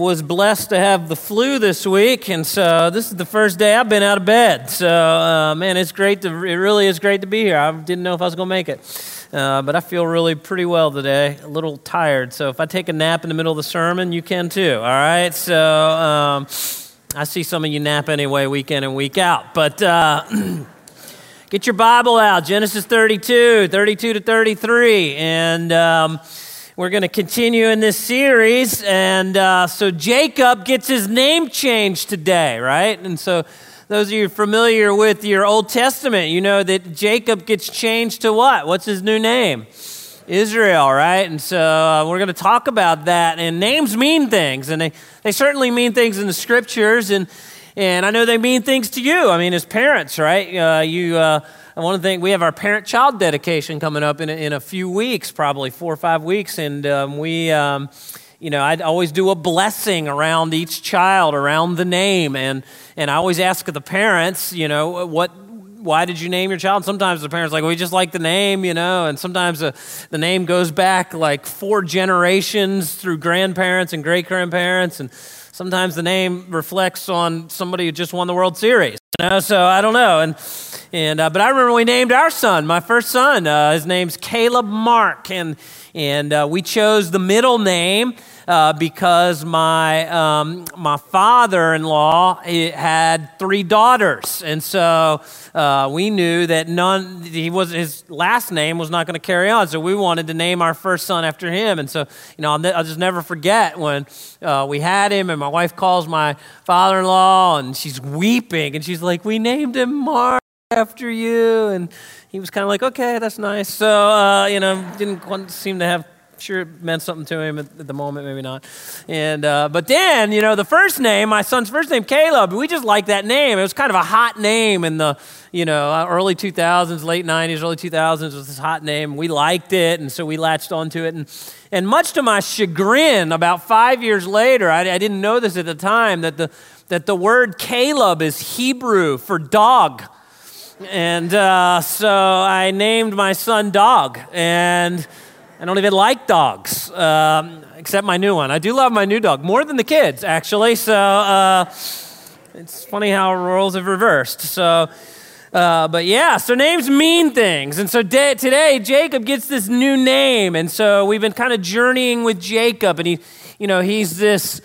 Was blessed to have the flu this week, and so this is the first day I've been out of bed. So, uh, man, it's great to, it really is great to be here. I didn't know if I was going to make it, uh, but I feel really pretty well today, a little tired. So, if I take a nap in the middle of the sermon, you can too, all right? So, um, I see some of you nap anyway, week in and week out. But uh, get your Bible out, Genesis 32, 32 to 33, and. Um, we're going to continue in this series. And uh, so Jacob gets his name changed today, right? And so those of you familiar with your Old Testament, you know that Jacob gets changed to what? What's his new name? Israel, right? And so uh, we're going to talk about that. And names mean things, and they, they certainly mean things in the scriptures. And, and I know they mean things to you. I mean, as parents, right? Uh, you. Uh, I want to think we have our parent child dedication coming up in a, in a few weeks, probably four or five weeks. And um, we, um, you know, I'd always do a blessing around each child, around the name. And, and I always ask the parents, you know, what, why did you name your child? Sometimes the parents like, we just like the name, you know, and sometimes the, the name goes back like four generations through grandparents and great grandparents, and sometimes the name reflects on somebody who just won the World Series. You know, so I don't know, and and uh, but I remember we named our son, my first son. Uh, his name's Caleb Mark, and and uh, we chose the middle name uh, because my um, my father-in-law had three daughters, and so uh, we knew that none he was his last name was not going to carry on. So we wanted to name our first son after him, and so you know I'll, I'll just never forget when uh, we had him, and my wife calls my father-in-law, and she's weeping, and she's like, "We named him Mark." after you. And he was kind of like, okay, that's nice. So, uh, you know, didn't seem to have, sure it meant something to him at, the moment, maybe not. And, uh, but then, you know, the first name, my son's first name, Caleb, we just liked that name. It was kind of a hot name in the, you know, uh, early 2000s, late 90s, early 2000s was this hot name. We liked it, and so we latched onto it. And, and much to my chagrin, about five years later, I, I didn't know this at the time, that the, that the word Caleb is Hebrew for dog. And uh, so I named my son Dog. And I don't even like dogs, um, except my new one. I do love my new dog more than the kids, actually. So uh, it's funny how roles have reversed. So. Uh, but yeah, so names mean things. And so de- today, Jacob gets this new name. And so we've been kind of journeying with Jacob. And he, you know, he's this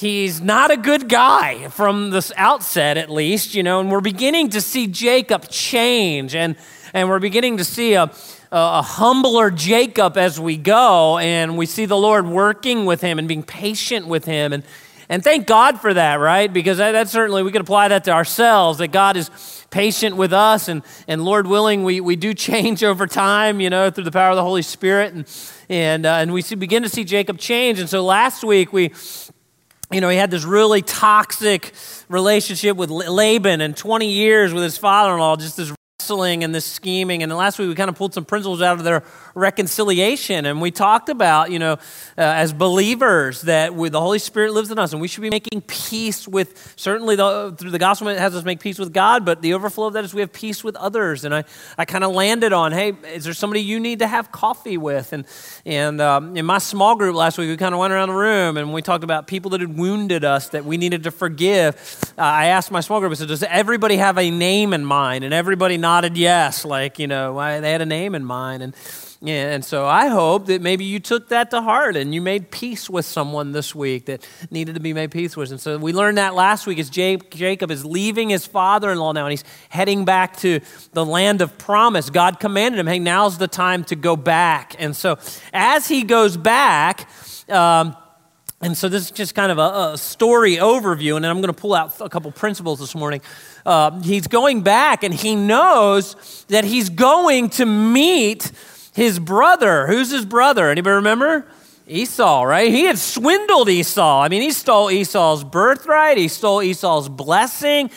He's not a good guy from the outset, at least, you know, and we're beginning to see Jacob change, and, and we're beginning to see a, a humbler Jacob as we go, and we see the Lord working with him and being patient with him. And, and thank God for that, right? Because that, that certainly, we could apply that to ourselves, that God is patient with us, and, and Lord willing, we, we do change over time, you know, through the power of the Holy Spirit. And, and, uh, and we see, begin to see Jacob change. And so last week, we you know, he had this really toxic relationship with Laban and 20 years with his father in law, just this wrestling and this scheming. And last week we kind of pulled some principles out of their reconciliation. And we talked about, you know, uh, as believers, that we, the Holy Spirit lives in us and we should be making peace with, certainly the, through the gospel, it has us make peace with God, but the overflow of that is we have peace with others. And I, I kind of landed on, hey, is there somebody you need to have coffee with? And, and um, in my small group last week, we kind of went around the room and we talked about people that had wounded us that we needed to forgive. Uh, I asked my small group, I said, does everybody have a name in mind? And everybody nodded yes, like, you know, they had a name in mind. And yeah, and so I hope that maybe you took that to heart and you made peace with someone this week that needed to be made peace with. And so we learned that last week as Jacob is leaving his father in law now and he's heading back to the land of promise. God commanded him, hey, now's the time to go back. And so as he goes back, um, and so this is just kind of a, a, story overview, and I'm going to pull out a couple principles this morning. Uh, he's going back, and he knows that he's going to meet his brother. Who's his brother? Anybody remember? Esau, right? He had swindled Esau. I mean, he stole Esau's birthright, he stole Esau's blessing.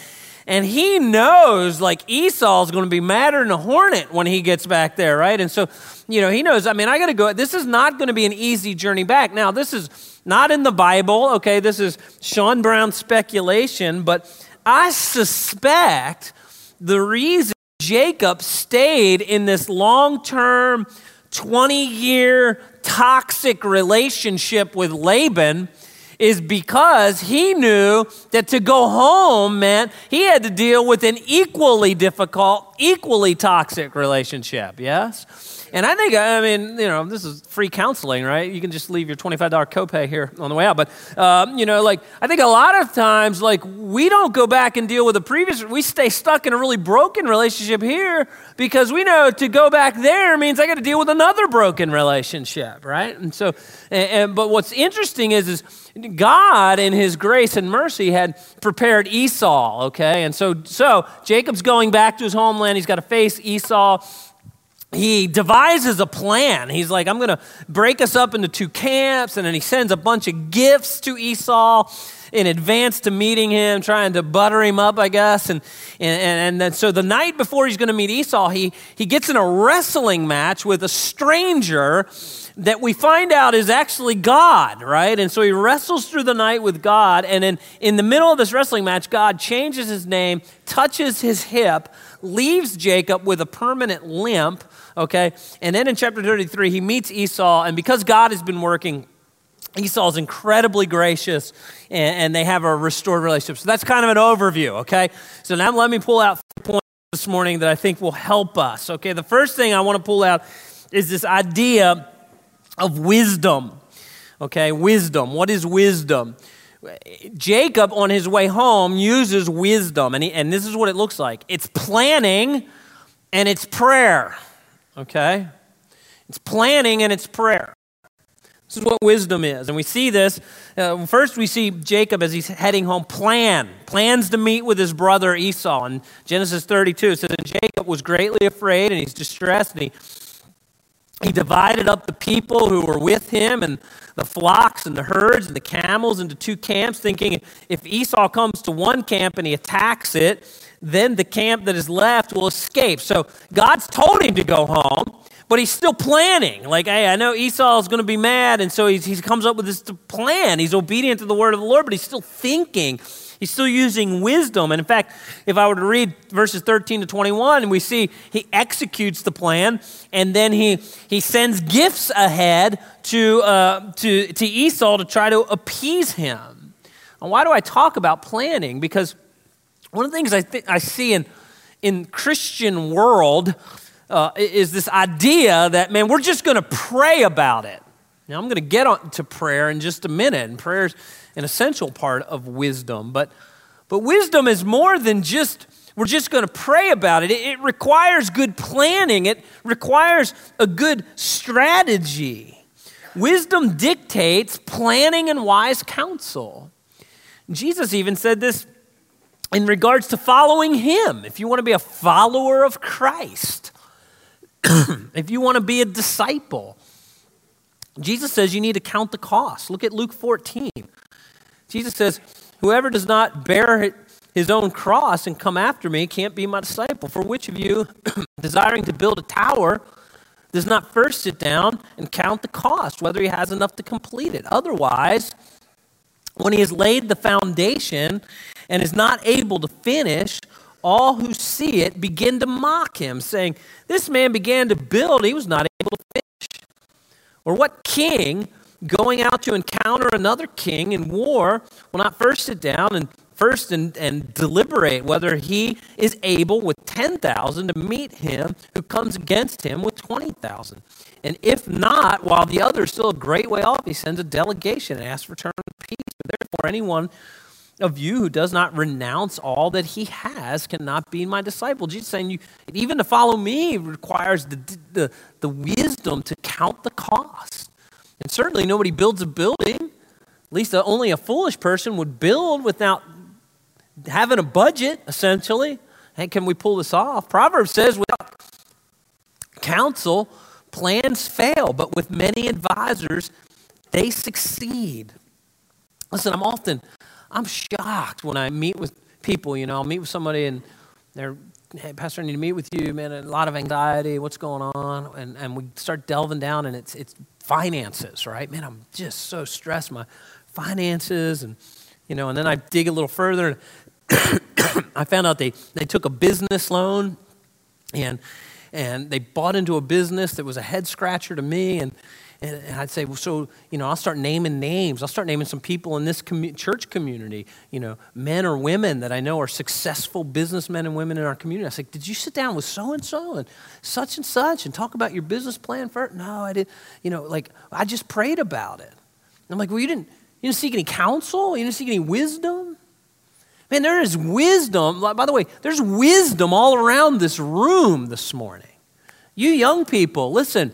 And he knows like Esau's going to be madder than a hornet when he gets back there, right? And so, you know, he knows, I mean, I got to go. This is not going to be an easy journey back. Now, this is not in the Bible, okay? This is Sean Brown speculation, but I suspect the reason Jacob stayed in this long term, 20 year toxic relationship with Laban is because he knew that to go home meant he had to deal with an equally difficult, equally toxic relationship. Yes? And I think, I mean, you know, this is free counseling, right? You can just leave your $25 copay here on the way out. But, um, you know, like, I think a lot of times, like, we don't go back and deal with the previous, we stay stuck in a really broken relationship here because we know to go back there means I got to deal with another broken relationship, right? And so, and, and, but what's interesting is, is God in his grace and mercy had prepared Esau, okay? And so, so Jacob's going back to his homeland. He's got to face Esau he devises a plan. He's like, I'm going to break us up into two camps. And then he sends a bunch of gifts to Esau in advance to meeting him, trying to butter him up, I guess. And, and, and then, so the night before he's going to meet Esau, he, he gets in a wrestling match with a stranger that we find out is actually God, right? And so he wrestles through the night with God. And then in the middle of this wrestling match, God changes his name, touches his hip, leaves Jacob with a permanent limp okay? And then in chapter 33, he meets Esau, and because God has been working, Esau is incredibly gracious, and, and, they have a restored relationship. So that's kind of an overview, okay? So now let me pull out points this morning that I think will help us, okay? The first thing I want to pull out is this idea of wisdom, okay? Wisdom. What is wisdom? Jacob, on his way home, uses wisdom, and, he, and this is what it looks like it's planning and it's prayer okay? It's planning and it's prayer. This is what wisdom is. And we see this. Uh, first, we see Jacob as he's heading home plan, plans to meet with his brother Esau. In Genesis 32, it says, And Jacob was greatly afraid and he's distressed. And he, he divided up the people who were with him and the flocks and the herds and the camels into two camps, thinking if Esau comes to one camp and he attacks it, then the camp that is left will escape. So God's told him to go home, but he's still planning. Like, hey, I know Esau is going to be mad, and so he comes up with this plan. He's obedient to the word of the Lord, but he's still thinking. He's still using wisdom. And in fact, if I were to read verses 13 to 21, we see he executes the plan, and then he, he sends gifts ahead to, uh, to, to Esau to try to appease him. And why do I talk about planning? Because one of the things I, th- I see in, in Christian world uh, is this idea that, man, we're just going to pray about it. Now, I'm going to get on to prayer in just a minute, and prayer is an essential part of wisdom. But, but wisdom is more than just, we're just going to pray about it. it. It requires good planning, it requires a good strategy. Wisdom dictates planning and wise counsel. Jesus even said this in regards to following Him. If you want to be a follower of Christ, if you want to be a disciple, Jesus says you need to count the cost. Look at Luke 14. Jesus says, Whoever does not bear his own cross and come after me can't be my disciple. For which of you, desiring to build a tower, does not first sit down and count the cost, whether he has enough to complete it? Otherwise, when he has laid the foundation and is not able to finish, all who see it begin to mock him, saying, This man began to build, he was not able to finish. Or what king going out to encounter another king in war will not first sit down and first and, and deliberate whether he is able with 10,000 to meet him who comes against him with 20,000? And if not, while the other is still a great way off, he sends a delegation and asks for terms of peace. But therefore, anyone of you who does not renounce all that he has cannot be my disciple. Jesus saying, you, even to follow me requires the, the, the wisdom to count the cost. And certainly nobody builds a building, at least only a foolish person would build without having a budget, essentially. Hey, can we pull this off? Proverbs says, without counsel, plans fail, but with many advisors, they succeed. Listen, I'm often I'm shocked when I meet with people. You know, I'll meet with somebody and they're, hey, Pastor, I need to meet with you, man. A lot of anxiety. What's going on? And, and we start delving down, and it's, it's finances, right? Man, I'm just so stressed. My finances, and, you know, and then I dig a little further. I found out they, they took a business loan and, and they bought into a business that was a head scratcher to me. And, And, and I'd say, well, so, you know, I'll start naming names. I'll start naming some people in this church community, you know, men or women that I know are successful businessmen and women in our community. I say, did you sit down with so and so and such and such and talk about your business plan first? No, I didn't. You know, like, I just prayed about it. I'm like, well, you didn't, you didn't seek any counsel? You didn't seek any wisdom? Man, there is wisdom. By the way, there's wisdom all around this room this morning. You young people, listen,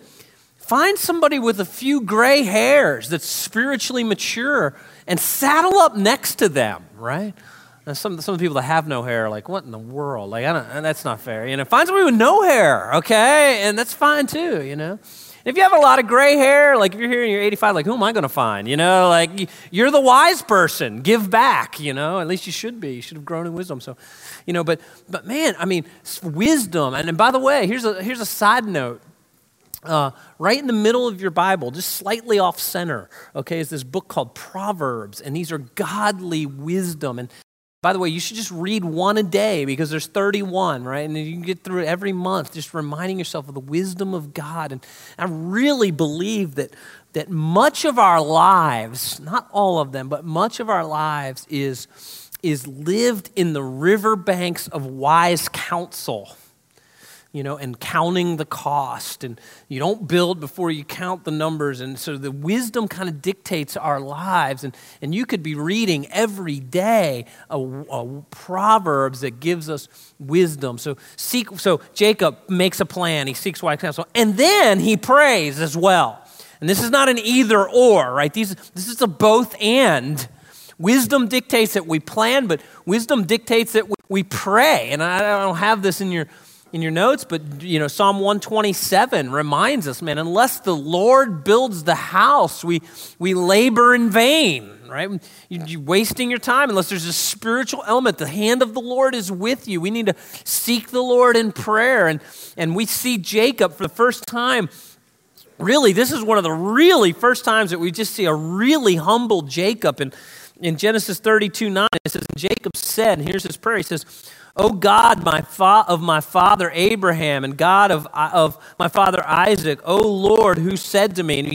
find somebody with a few gray hairs that's spiritually mature and saddle up next to them, right? And some, some of the people that have no hair are like, what in the world? Like, I don't, that's not fair. You know, find somebody with no hair, okay? And that's fine too, you know? If you have a lot of gray hair, like if you're here and you're 85, like who am I going to find? You know, like you're the wise person. Give back, you know, at least you should be. You should have grown in wisdom. So, you know, but, but man, I mean, wisdom. And, and by the way, here's a, here's a side note. Uh, right in the middle of your Bible, just slightly off center, okay, is this book called Proverbs. And these are godly wisdom. And by the way, you should just read one a day because there's 31, right? And you can get through it every month, just reminding yourself of the wisdom of God. And I really believe that, that much of our lives, not all of them, but much of our lives is, is lived in the riverbanks of wise counsel you know, and counting the cost. And you don't build before you count the numbers. And so the wisdom kind of dictates our lives. And, and you could be reading every day a, a Proverbs that gives us wisdom. So seek, so Jacob makes a plan. He seeks wise counsel. And then he prays as well. And this is not an either or, right? These, this is a both and. Wisdom dictates that we plan, but wisdom dictates that we, we pray. And I don't have this in your in your notes, but you know, Psalm 127 reminds us, man, unless the Lord builds the house, we, we labor in vain, right? You, are wasting your time unless there's a spiritual element. The hand of the Lord is with you. We need to seek the Lord in prayer. And, and we see Jacob for the first time. Really, this is one of the really first times that we just see a really humble Jacob. And in Genesis 32 9, it says, Jacob said, and here's his prayer, he says, O God, my fa- of my father Abraham, and God of, of my father Isaac, O Lord, who said to me, and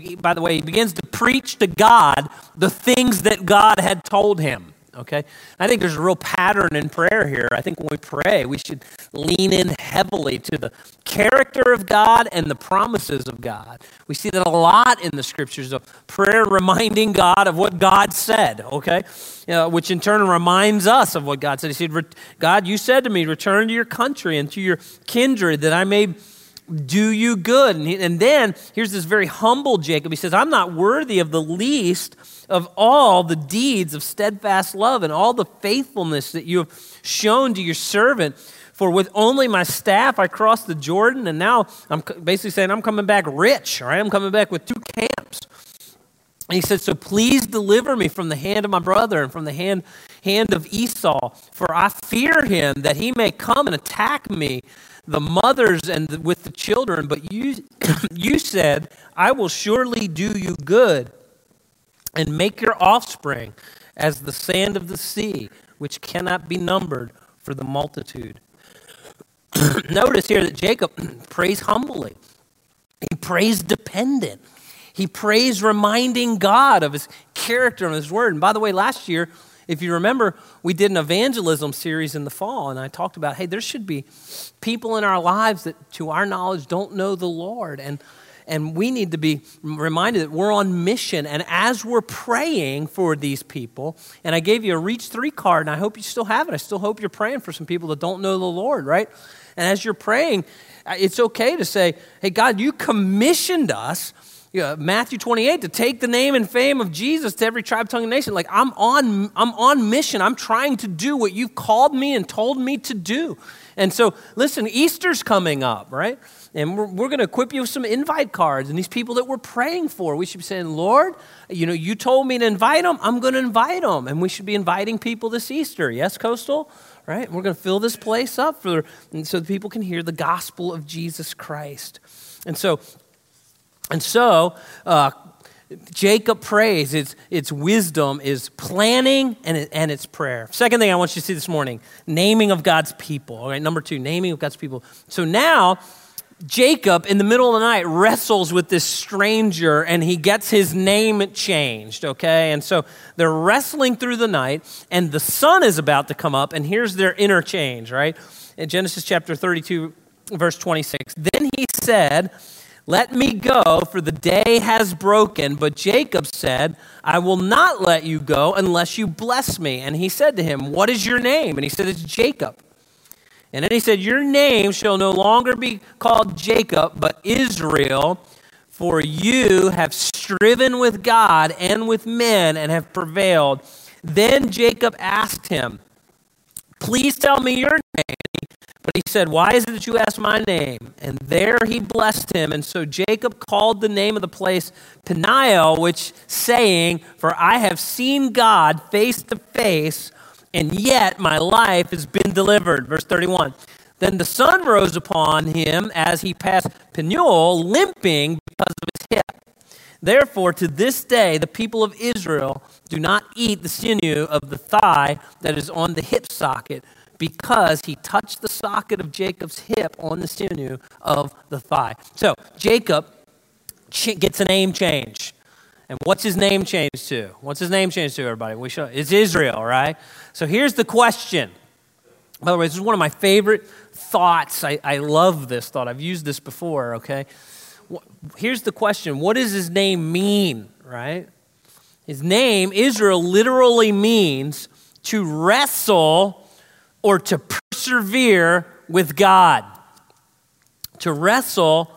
he, by the way, he begins to preach to God the things that God had told him okay? I think there's a real pattern in prayer here. I think when we pray, we should lean in heavily to the character of God and the promises of God. We see that a lot in the scriptures of prayer reminding God of what God said, okay? Which in turn reminds us of what God said. He said, God, you said to me, return to your country and to your kindred that I may do you good. And, he, and then here's this very humble Jacob. He says, I'm not worthy of the least of all the deeds of steadfast love and all the faithfulness that you have shown to your servant. For with only my staff I crossed the Jordan, and now I'm basically saying I'm coming back rich, all right? I'm coming back with two camps. And he said, So please deliver me from the hand of my brother and from the hand, hand of Esau, for I fear him that he may come and attack me the mothers and the, with the children, but you, you said, I will surely do you good and make your offspring as the sand of the sea, which cannot be numbered for the multitude. Notice here that Jacob prays humbly, he prays dependent. He prays reminding God of his character and his word. And by the way, last year, if you remember, we did an evangelism series in the fall, and I talked about hey, there should be people in our lives that, to our knowledge, don't know the Lord. And, and we need to be reminded that we're on mission. And as we're praying for these people, and I gave you a Reach 3 card, and I hope you still have it. I still hope you're praying for some people that don't know the Lord, right? And as you're praying, it's okay to say, hey, God, you commissioned us Matthew 28, to take the name and fame of Jesus to every tribe, tongue, and nation. Like I'm on, I'm on mission. I'm trying to do what you've called me and told me to do. And so, listen, Easter's coming up, right? And we're, we're going to equip you with some invite cards. And these people that we're praying for, we should be saying, Lord, you know, you told me to invite them. I'm going to invite them. And we should be inviting people this Easter. Yes, Coastal? Right? We're going to fill this place up for, so people can hear the gospel of Jesus Christ. And so and so, uh, Jacob prays. Its, its wisdom is planning and, it, and it's prayer. Second thing I want you to see this morning naming of God's people. All right, number two, naming of God's people. So now, Jacob, in the middle of the night, wrestles with this stranger and he gets his name changed, okay? And so they're wrestling through the night, and the sun is about to come up, and here's their interchange, right? In Genesis chapter 32, verse 26. Then he said, Let me go, for the day has broken. But Jacob said, I will not let you go unless you bless me. And he said to him, What is your name? And he said, It's Jacob. And then he said, Your name shall no longer be called Jacob, but Israel, for you have striven with God and with men and have prevailed. Then Jacob asked him, Please tell me your name. But he said, Why is it that you ask my name? And there he blessed him. And so Jacob called the name of the place Peniel, which saying, For I have seen God face to face and yet my life has been delivered. Verse 31. Then the sun rose upon him as he passed Peniel, limping because of his hip. Therefore, to this day, the people of Israel do not eat the sinew of the thigh that is on the hip socket, because he touched the socket of Jacob's hip on the sinew of the thigh. So, Jacob gets a name change. And what's his name changed to? What's his name changed to, everybody? We show, it's Israel, right? So here's the question. By the way, this is one of my favorite thoughts. I, I love this thought. I've used this before, okay? Here's the question What does his name mean, right? His name, Israel, literally means to wrestle or to persevere with God. To wrestle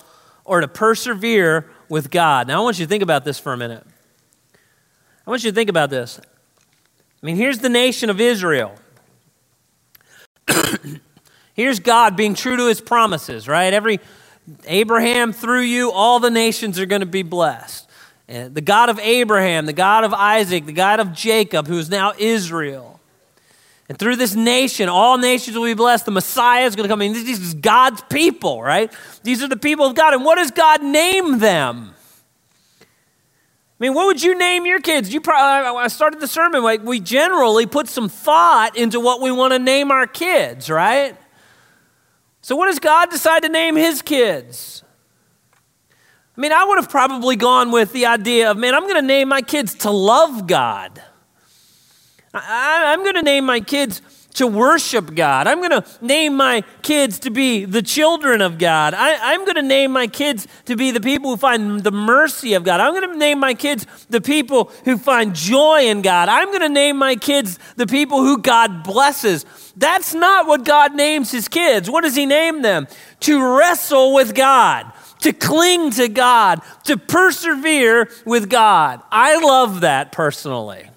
or to persevere with God. Now, I want you to think about this for a minute. I want you to think about this. I mean, here's the nation of Israel. here's God being true to his promises, right? Every Abraham through you, all the nations are going to be blessed. And the God of Abraham, the God of Isaac, the God of Jacob, who is now Israel. And through this nation, all nations will be blessed. The Messiah is going to come in. These is God's people, right? These are the people of God. And what does God name them? I mean, what would you name your kids? You probably, I started the sermon like we generally put some thought into what we want to name our kids, right? So, what does God decide to name his kids? I mean, I would have probably gone with the idea of, man, I'm going to name my kids to love God. I, am going to name my kids to worship God. I'm going to name my kids to be the children of God. I, am going to name my kids to be the people who find the mercy of God. I'm going to name my kids the people who find joy in God. I'm going to name my kids the people who God blesses. That's not what God names his kids. What does he name them? To wrestle with God to cling to God, to persevere with God. I love that personally.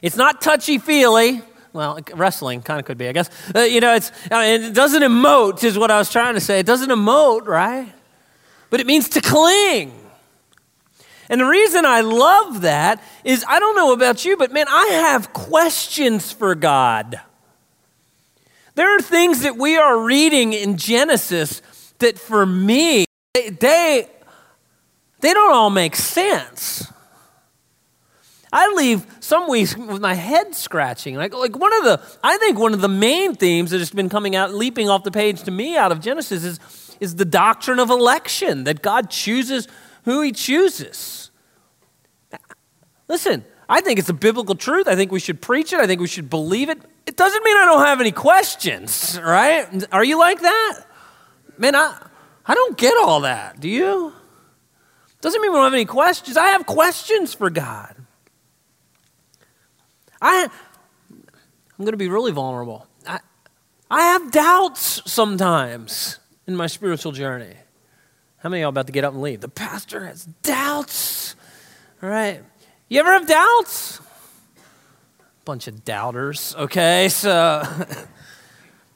It's not touchy feely. Well, wrestling kind of could be, I guess. Uh, you know, it's, mean, it doesn't emote, is what I was trying to say. It doesn't emote, right? But it means to cling. And the reason I love that is I don't know about you, but man, I have questions for God. There are things that we are reading in Genesis that for me, they, they, they don't all make sense. I leave some weeks with my head scratching. Like, like one of the, I think one of the main themes that has been coming out, leaping off the page to me out of Genesis is, is the doctrine of election, that God chooses who he chooses. Listen, I think it's a biblical truth. I think we should preach it. I think we should believe it. It doesn't mean I don't have any questions, right? Are you like that? Man, I, I don't get all that. Do you? Doesn't mean we don't have any questions. I have questions for God. I, I'm going to be really vulnerable. I, I have doubts sometimes in my spiritual journey. How many of y'all about to get up and leave? The pastor has doubts. All right. You ever have doubts? Bunch of doubters, okay? So,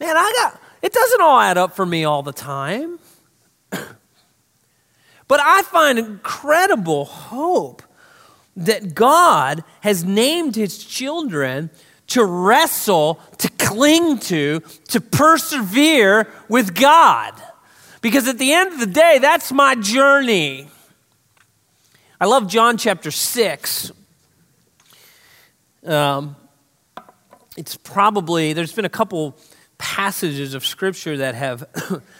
man, I got, it doesn't all add up for me all the time. but I find incredible hope that God has named his children to wrestle, to cling to, to persevere with God. Because at the end of the day, that's my journey. I love John chapter 6. Um, it's probably, there's been a couple passages of Scripture that have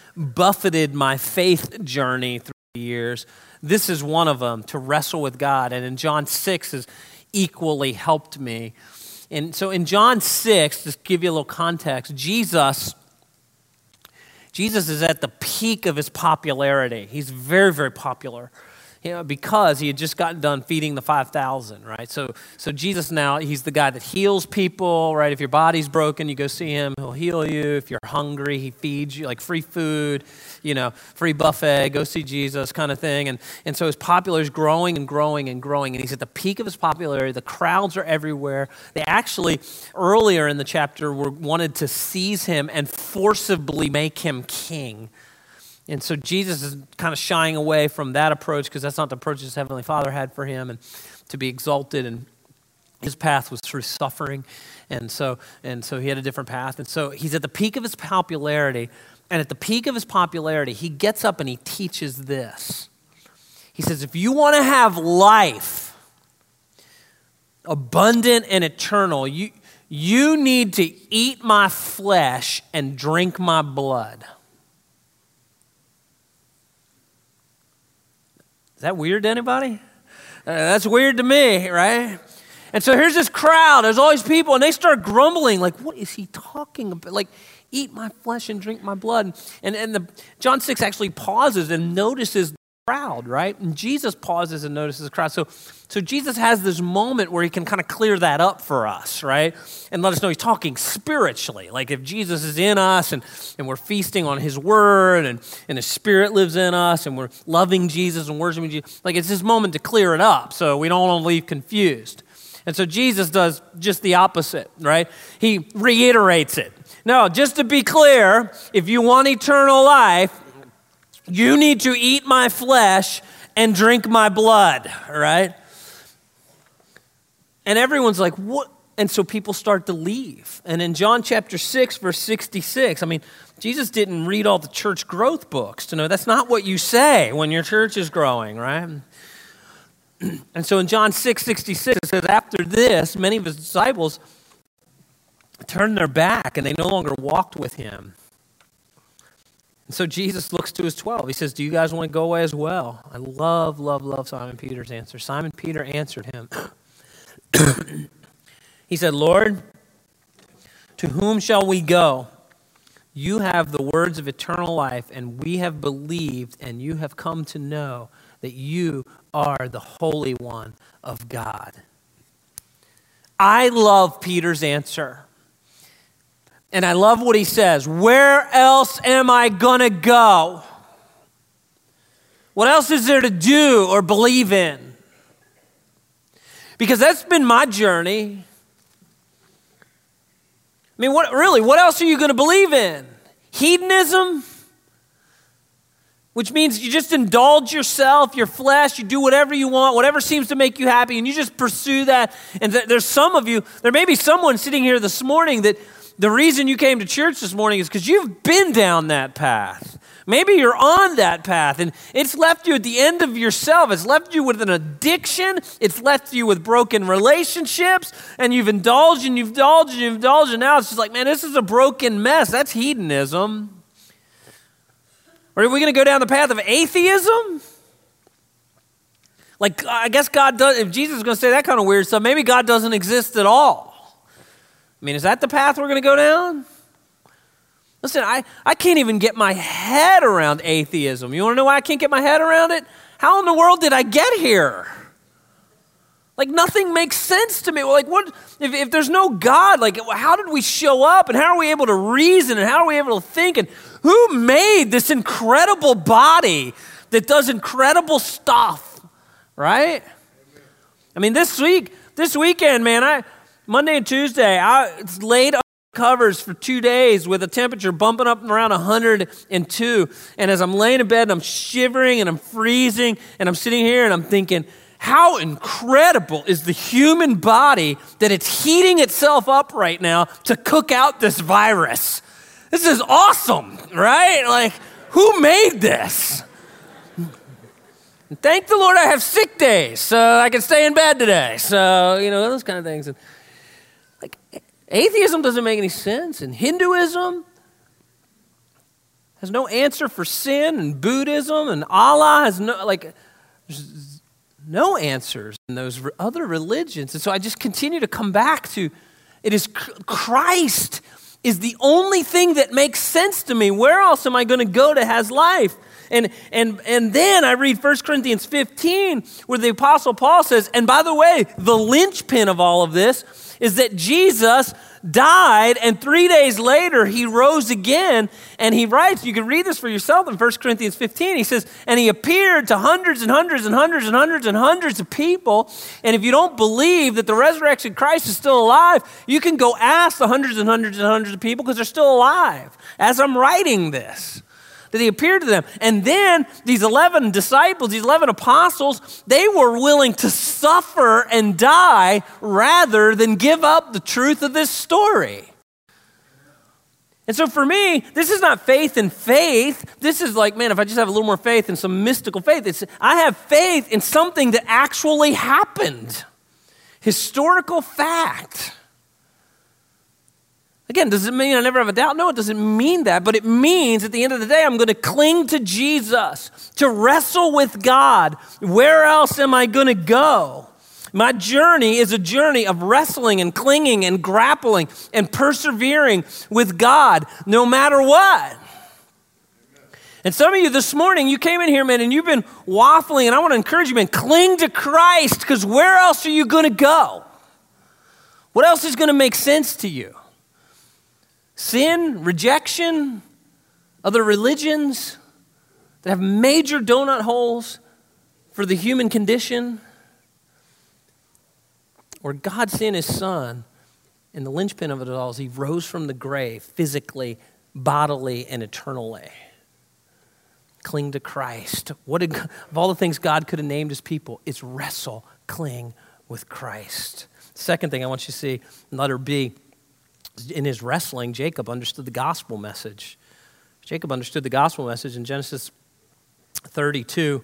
buffeted my faith journey through the years. This is one of them to wrestle with God. And in John 6 has equally helped me. And so in John 6, just give you a little context, Jesus Jesus is at the peak of his popularity. He's very, very popular you know, because he had just gotten done feeding the 5,000, right? So, so Jesus now, he's the guy that heals people, right? If your body's broken, you go see him, he'll heal you. If you're hungry, he feeds you, like free food, you know, free buffet, go see Jesus kind of thing. And, and so his popularity is growing and growing and growing. And he's at the peak of his popularity. The crowds are everywhere. They actually, earlier in the chapter, were, wanted to seize him and forcibly make him king. And so Jesus is kind of shying away from that approach because that's not the approach his Heavenly Father had for him and to be exalted. And his path was through suffering. And so, and so he had a different path. And so he's at the peak of his popularity. And at the peak of his popularity, he gets up and he teaches this. He says, If you want to have life, abundant and eternal, you, you need to eat my flesh and drink my blood. Is that weird to anybody? Uh, that's weird to me, right? And so here's this crowd. There's all these people, and they start grumbling, like, what is he talking about? Like, eat my flesh and drink my blood. And, and the, John 6 actually pauses and notices crowd, right? And Jesus pauses and notices the crowd. So, so Jesus has this moment where he can kind of clear that up for us, right? And let us know he's talking spiritually. Like if Jesus is in us and, and we're feasting on his word and, and his spirit lives in us and we're loving Jesus and worshiping Jesus, like it's his moment to clear it up so we don't leave confused. And so Jesus does just the opposite, right? He reiterates it. No, just to be clear, if you want eternal life, you need to eat my flesh and drink my blood, right? And everyone's like, what? And so people start to leave. And in John chapter 6, verse 66, I mean, Jesus didn't read all the church growth books to know that's not what you say when your church is growing, right? And so in John 6, 66, it says, After this, many of his disciples turned their back and they no longer walked with him. And so Jesus looks to his 12. He says, Do you guys want to go away as well? I love, love, love Simon Peter's answer. Simon Peter answered him. he said, Lord, to whom shall we go? You have the words of eternal life, and we have believed, and you have come to know that you are the Holy One of God. I love Peter's answer. And I love what he says Where else am I going to go? What else is there to do or believe in? Because that's been my journey. I mean, what really, what else are you going to believe in? Hedonism? Which means you just indulge yourself, your flesh, you do whatever you want, whatever seems to make you happy, and you just pursue that. And th- there's some of you, there may be someone sitting here this morning that the reason you came to church this morning is because you've been down that path. Maybe you're on that path and it's left you at the end of yourself. It's left you with an addiction. It's left you with broken relationships and you've indulged and you've indulged and you've indulged and now it's just like, man, this is a broken mess. That's hedonism. Or are we going to go down the path of atheism? Like, I guess God does, if Jesus is going to say that kind of weird stuff, maybe God doesn't exist at all. I mean, is that the path we're going to go down? Listen, I, I can't even get my head around atheism. You want to know why I can't get my head around it? How in the world did I get here? Like, nothing makes sense to me. Like, what, if, if there's no God, like, how did we show up and how are we able to reason and how are we able to think? And who made this incredible body that does incredible stuff, right? I mean, this week, this weekend, man, I, Monday and Tuesday, I laid under covers for two days with a temperature bumping up around 102. And as I'm laying in bed and I'm shivering and I'm freezing and I'm sitting here and I'm thinking, how incredible is the human body that it's heating itself up right now to cook out this virus? This is awesome, right? Like, who made this? thank the Lord I have sick days so I can stay in bed today. So, you know, those kind of things. Atheism doesn't make any sense, and Hinduism has no answer for sin, and Buddhism and Allah has no, like, no answers in those other religions. And so I just continue to come back to it is Christ is the only thing that makes sense to me. Where else am I going to go to has life? And, and, and then I read 1 Corinthians 15, where the Apostle Paul says, and by the way, the linchpin of all of this is that Jesus died, and three days later he rose again. And he writes, you can read this for yourself in 1 Corinthians 15. He says, And he appeared to hundreds and hundreds and hundreds and hundreds and hundreds of people. And if you don't believe that the resurrection Christ is still alive, you can go ask the hundreds and hundreds and hundreds of people because they're still alive as I'm writing this that he appeared to them. And then these 11 disciples, these 11 apostles, they were willing to suffer and die rather than give up the truth of this story. And so for me, this is not faith in faith. This is like, man, if I just have a little more faith in some mystical faith, it's, I have faith in something that actually happened. Historical fact. Again, does it mean I never have a doubt? No, it doesn't mean that, but it means at the end of the day, I'm going to cling to Jesus, to wrestle with God. Where else am I going to go? My journey is a journey of wrestling and clinging and grappling and persevering with God no matter what. And some of you this morning, you came in here, man, and you've been waffling, and I want to encourage you, man, cling to Christ because where else are you going to go? What else is going to make sense to you? Sin, rejection, other religions that have major donut holes for the human condition, or God sent his son, and the linchpin of it all is he rose from the grave physically, bodily, and eternally. Cling to Christ. What did, of all the things God could have named his people, it's wrestle, cling with Christ. Second thing I want you to see, letter B in his wrestling, Jacob understood the gospel message. Jacob understood the gospel message in Genesis 32,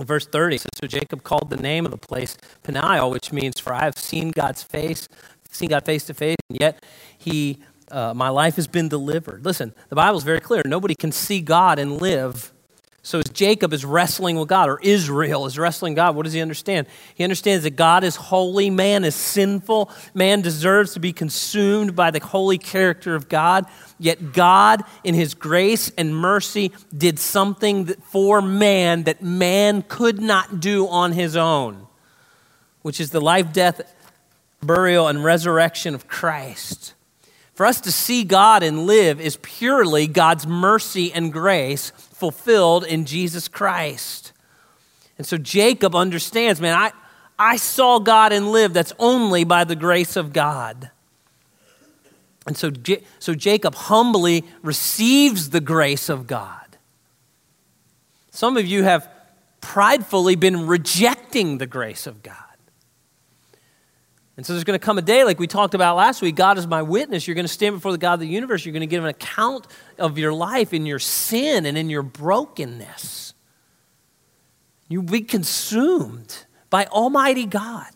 verse 30. Says, so Jacob called the name of the place Peniel, which means, For I have seen God's face, seen God face to face, and yet he, uh, my life has been delivered. Listen, the Bible is very clear. Nobody can see God and live so as Jacob is wrestling with God, or Israel is wrestling God, what does he understand? He understands that God is holy, man is sinful, man deserves to be consumed by the holy character of God. Yet God, in his grace and mercy, did something for man that man could not do on his own, which is the life, death, burial, and resurrection of Christ. For us to see God and live is purely God's mercy and grace fulfilled in Jesus Christ. And so Jacob understands, man, I, I saw God and lived. That's only by the grace of God. And so, so Jacob humbly receives the grace of God. Some of you have pridefully been rejecting the grace of God. And so there's going to come a day, like we talked about last week God is my witness. You're going to stand before the God of the universe. You're going to give an account of your life in your sin and in your brokenness. You'll be consumed by Almighty God.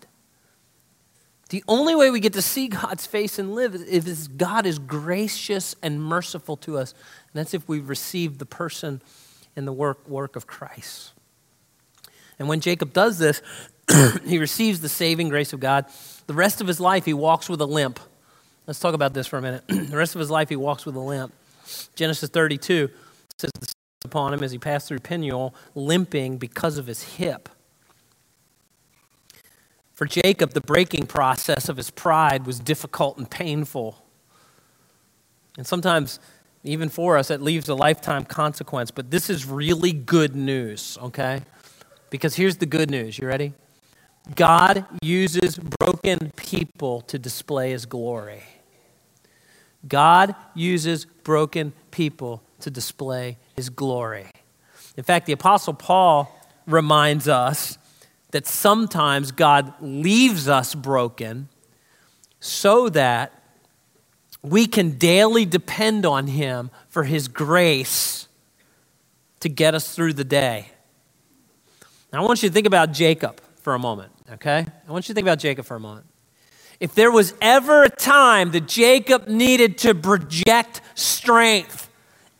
The only way we get to see God's face and live is if God is gracious and merciful to us. And that's if we've received the person and the work, work of Christ. And when Jacob does this, he receives the saving grace of God. The rest of his life, he walks with a limp. Let's talk about this for a minute. the rest of his life, he walks with a limp. Genesis 32 says upon him as he passed through Peniel, limping because of his hip. For Jacob, the breaking process of his pride was difficult and painful. And sometimes, even for us, it leaves a lifetime consequence. But this is really good news, okay? Because here's the good news. You ready? God uses broken people to display his glory. God uses broken people to display his glory. In fact, the Apostle Paul reminds us that sometimes God leaves us broken so that we can daily depend on him for his grace to get us through the day. I want you to think about Jacob for a moment, okay? I want you to think about Jacob for a moment. If there was ever a time that Jacob needed to project strength,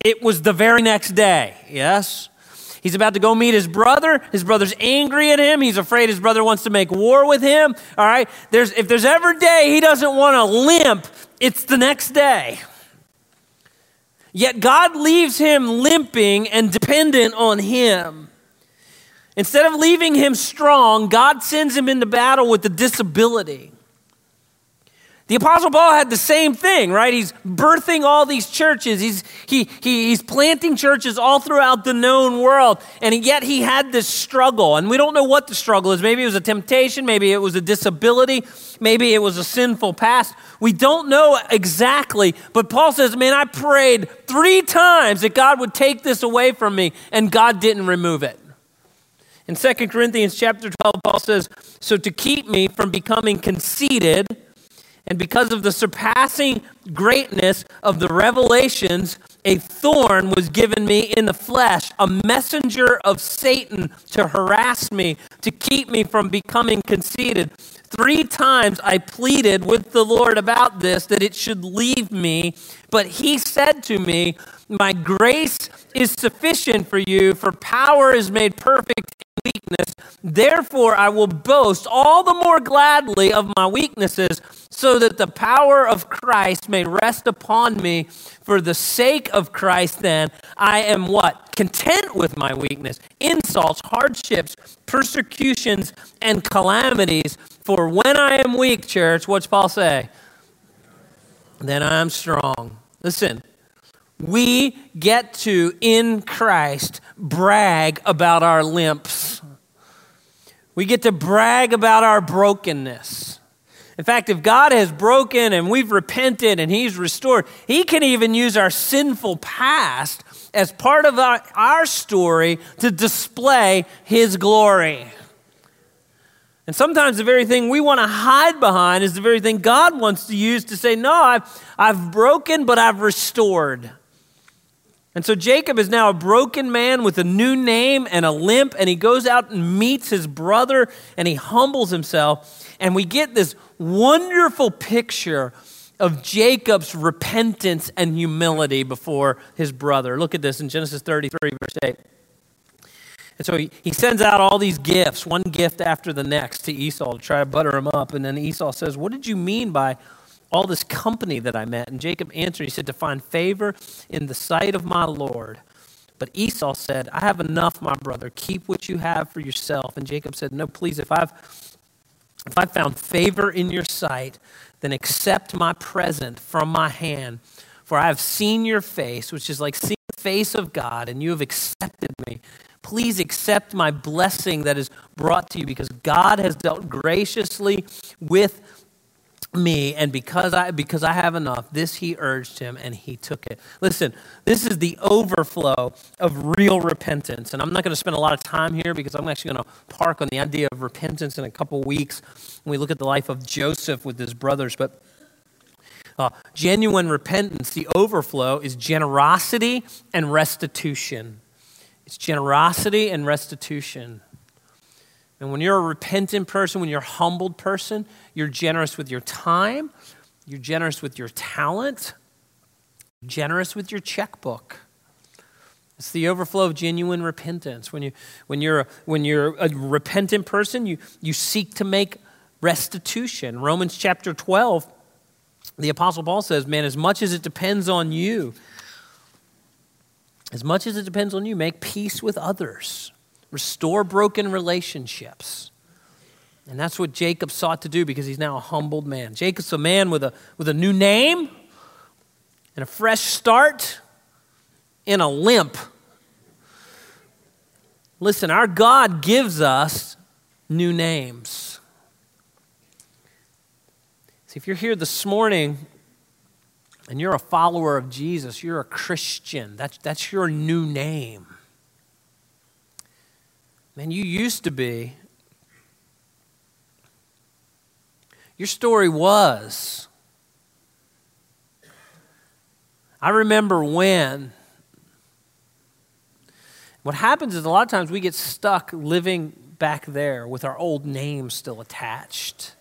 it was the very next day. Yes? He's about to go meet his brother. His brother's angry at him. He's afraid his brother wants to make war with him. All right? There's, if there's ever a day he doesn't want to limp, it's the next day. Yet God leaves him limping and dependent on him. Instead of leaving him strong, God sends him into battle with a disability. The Apostle Paul had the same thing, right? He's birthing all these churches. He's, he, he, he's planting churches all throughout the known world. And yet he had this struggle. And we don't know what the struggle is. Maybe it was a temptation. Maybe it was a disability. Maybe it was a sinful past. We don't know exactly. But Paul says, Man, I prayed three times that God would take this away from me. And God didn't remove it. In 2 Corinthians chapter 12, Paul says, So to keep me from becoming conceited, and because of the surpassing greatness of the revelations, a thorn was given me in the flesh, a messenger of Satan to harass me, to keep me from becoming conceited. Three times I pleaded with the Lord about this, that it should leave me. But he said to me, My grace is sufficient for you, for power is made perfect in weakness. Therefore, I will boast all the more gladly of my weaknesses so that the power of Christ may rest upon me. For the sake of Christ, then, I am what? Content with my weakness, insults, hardships, persecutions, and calamities. For when I am weak, church, what's Paul say? Then I am strong. Listen, we get to, in Christ, brag about our limps. We get to brag about our brokenness. In fact, if God has broken and we've repented and He's restored, He can even use our sinful past as part of our, our story to display His glory. And sometimes the very thing we want to hide behind is the very thing God wants to use to say, No, I've, I've broken, but I've restored. And so Jacob is now a broken man with a new name and a limp, and he goes out and meets his brother and he humbles himself. And we get this wonderful picture of Jacob's repentance and humility before his brother. Look at this in Genesis 33, verse 8. And so he, he sends out all these gifts, one gift after the next, to Esau to try to butter him up. And then Esau says, What did you mean by all this company that I met? And Jacob answered, He said, To find favor in the sight of my Lord. But Esau said, I have enough, my brother. Keep what you have for yourself. And Jacob said, No, please, if I've if I found favor in your sight, then accept my present from my hand. For I have seen your face, which is like seeing the face of God, and you have accepted me. Please accept my blessing that is brought to you because God has dealt graciously with me and because i because i have enough this he urged him and he took it. Listen this is the overflow of real repentance and i'm not going to spend a lot of time here because i'm actually going to park on the idea of repentance in a couple weeks when we look at the life of joseph with his brothers but uh, genuine repentance the overflow is generosity and restitution. It's generosity and restitution and when you're a repentant person, when you're a humbled person, you're generous with your time, you're generous with your talent, generous with your checkbook. It's the overflow of genuine repentance. When, you, when, you're, a, when you're a repentant person, you, you seek to make restitution. Romans chapter 12, the Apostle Paul says, Man, as much as it depends on you, as much as it depends on you, make peace with others restore broken relationships. And that's what Jacob sought to do because he's now a humbled man. Jacob's a man with a, with a new name and a fresh start and a limp. Listen, our God gives us new names. See, if you're here this morning and you're a follower of Jesus, you're a Christian, that's, that's your new name. Man, you used to be. Your story was. I remember when. What happens is a lot of times we get stuck living back there with our old name still attached.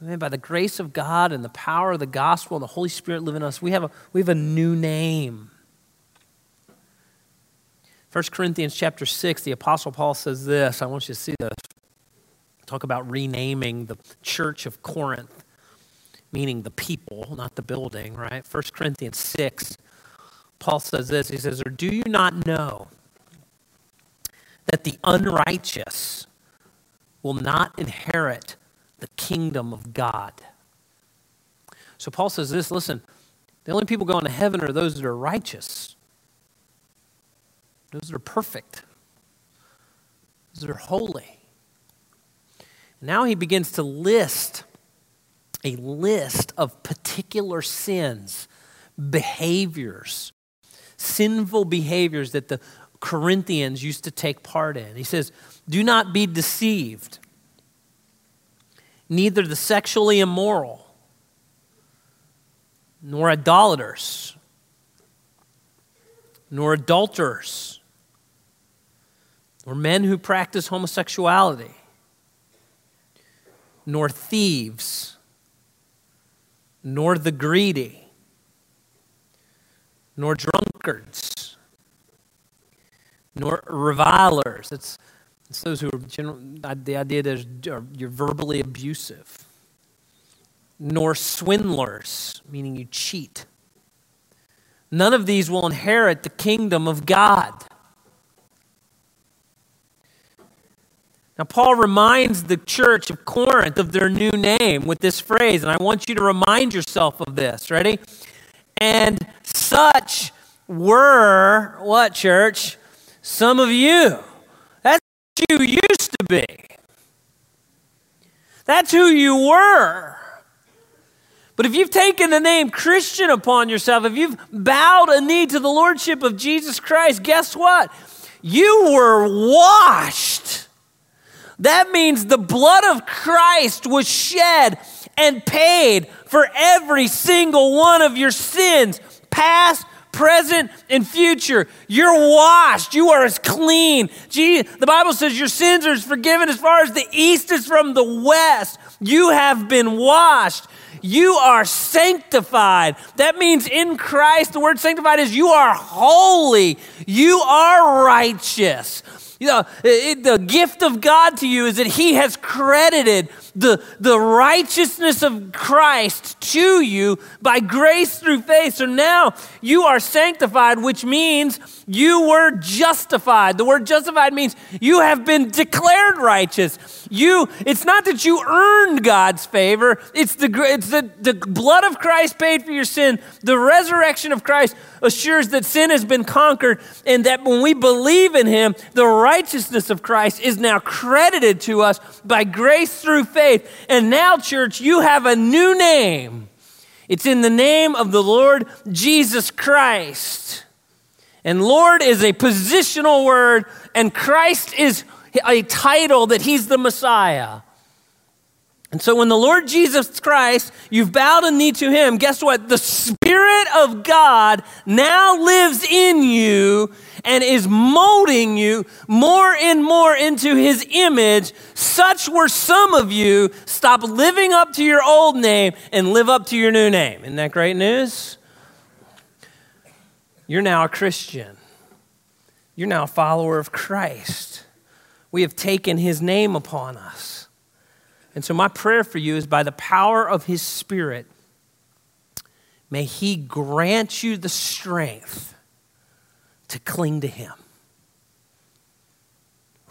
Man, by the grace of God and the power of the gospel and the Holy Spirit living in us, we have a, we have a new name. 1 Corinthians chapter 6, the Apostle Paul says this. I want you to see this. Talk about renaming the church of Corinth, meaning the people, not the building, right? 1 Corinthians 6, Paul says this. He says, Or do you not know that the unrighteous will not inherit the kingdom of God? So Paul says this listen, the only people going to heaven are those that are righteous. Those are perfect, those are holy. Now he begins to list a list of particular sins, behaviors, sinful behaviors that the Corinthians used to take part in. He says, Do not be deceived, neither the sexually immoral, nor idolaters, nor adulterers nor men who practice homosexuality, nor thieves, nor the greedy, nor drunkards, nor revilers. It's, it's those who are general, uh, the idea that you're verbally abusive, nor swindlers, meaning you cheat. None of these will inherit the kingdom of God. Now, Paul reminds the church of Corinth of their new name with this phrase, and I want you to remind yourself of this. Ready? And such were, what, church? Some of you. That's who you used to be. That's who you were. But if you've taken the name Christian upon yourself, if you've bowed a knee to the Lordship of Jesus Christ, guess what? You were washed that means the blood of Christ was shed and paid for every single one of your sins, past, present, and future. You're washed. You are as clean. Gee, the Bible says your sins are forgiven as far as the east is from the west. You have been washed. You are sanctified. That means in Christ, the word sanctified is you are holy. You are righteous. You know, it, the gift of God to you is that He has credited the, the righteousness of Christ to you by grace through faith. So now you are sanctified, which means you were justified. The word justified means you have been declared righteous. You, it's not that you earned God's favor, it's the, it's the, the blood of Christ paid for your sin. The resurrection of Christ assures that sin has been conquered and that when we believe in Him, the righteousness of Christ is now credited to us by grace through faith faith. And now, church, you have a new name. It's in the name of the Lord Jesus Christ. And Lord is a positional word, and Christ is a title that He's the Messiah. And so when the Lord Jesus Christ, you've bowed a knee to him, guess what? The Spirit of God now lives in you and is molding you more and more into his image. Such were some of you. Stop living up to your old name and live up to your new name. Isn't that great news? You're now a Christian. You're now a follower of Christ. We have taken his name upon us. And so, my prayer for you is by the power of His Spirit, may He grant you the strength to cling to Him,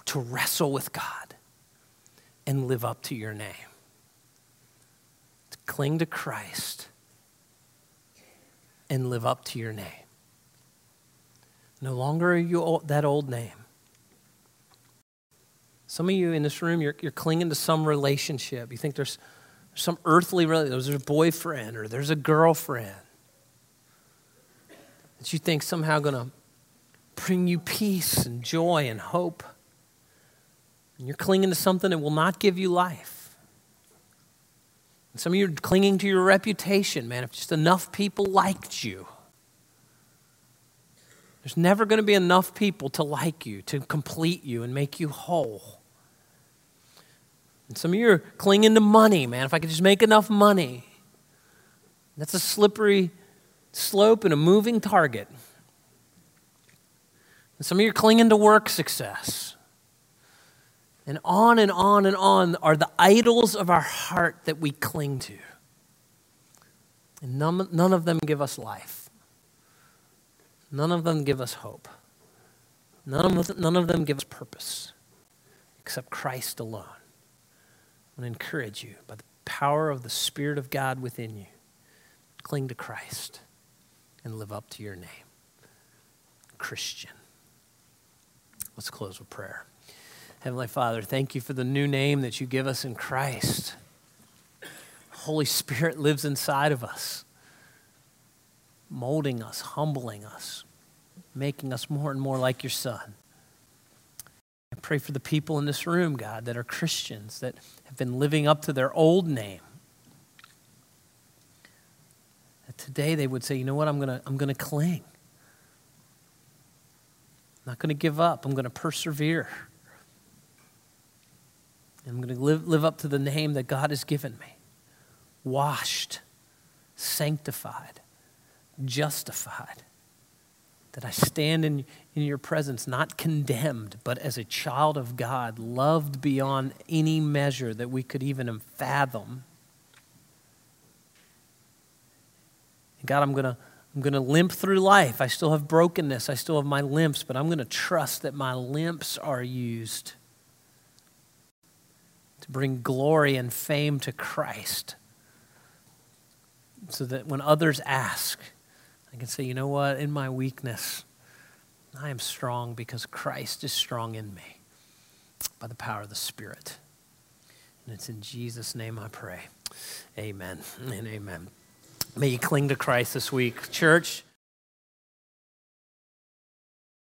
to wrestle with God, and live up to your name. To cling to Christ and live up to your name. No longer are you that old name. Some of you in this room, you're, you're clinging to some relationship. You think there's some earthly relationship, there's a boyfriend or there's a girlfriend that you think somehow going to bring you peace and joy and hope. And you're clinging to something that will not give you life. Some of you are clinging to your reputation, man. If just enough people liked you, there's never going to be enough people to like you, to complete you, and make you whole. And some of you are clinging to money, man. If I could just make enough money. That's a slippery slope and a moving target. And some of you are clinging to work success. And on and on and on are the idols of our heart that we cling to. And none, none of them give us life. None of them give us hope. None of, none of them give us purpose except Christ alone. I want to encourage you by the power of the Spirit of God within you, cling to Christ and live up to your name. Christian. Let's close with prayer. Heavenly Father, thank you for the new name that you give us in Christ. Holy Spirit lives inside of us, molding us, humbling us, making us more and more like your Son. Pray for the people in this room, God, that are Christians, that have been living up to their old name. That today they would say, you know what, I'm going to I'm going to cling. I'm not going to give up. I'm going to persevere. I'm going to live, live up to the name that God has given me washed, sanctified, justified. That I stand in, in your presence, not condemned, but as a child of God, loved beyond any measure that we could even fathom. God, I'm going to I'm going to limp through life. I still have brokenness. I still have my limps, but I'm going to trust that my limps are used to bring glory and fame to Christ. So that when others ask, I can say, you know what? In my weakness, I am strong because Christ is strong in me by the power of the Spirit. And it's in Jesus' name I pray. Amen and amen. May you cling to Christ this week. Church,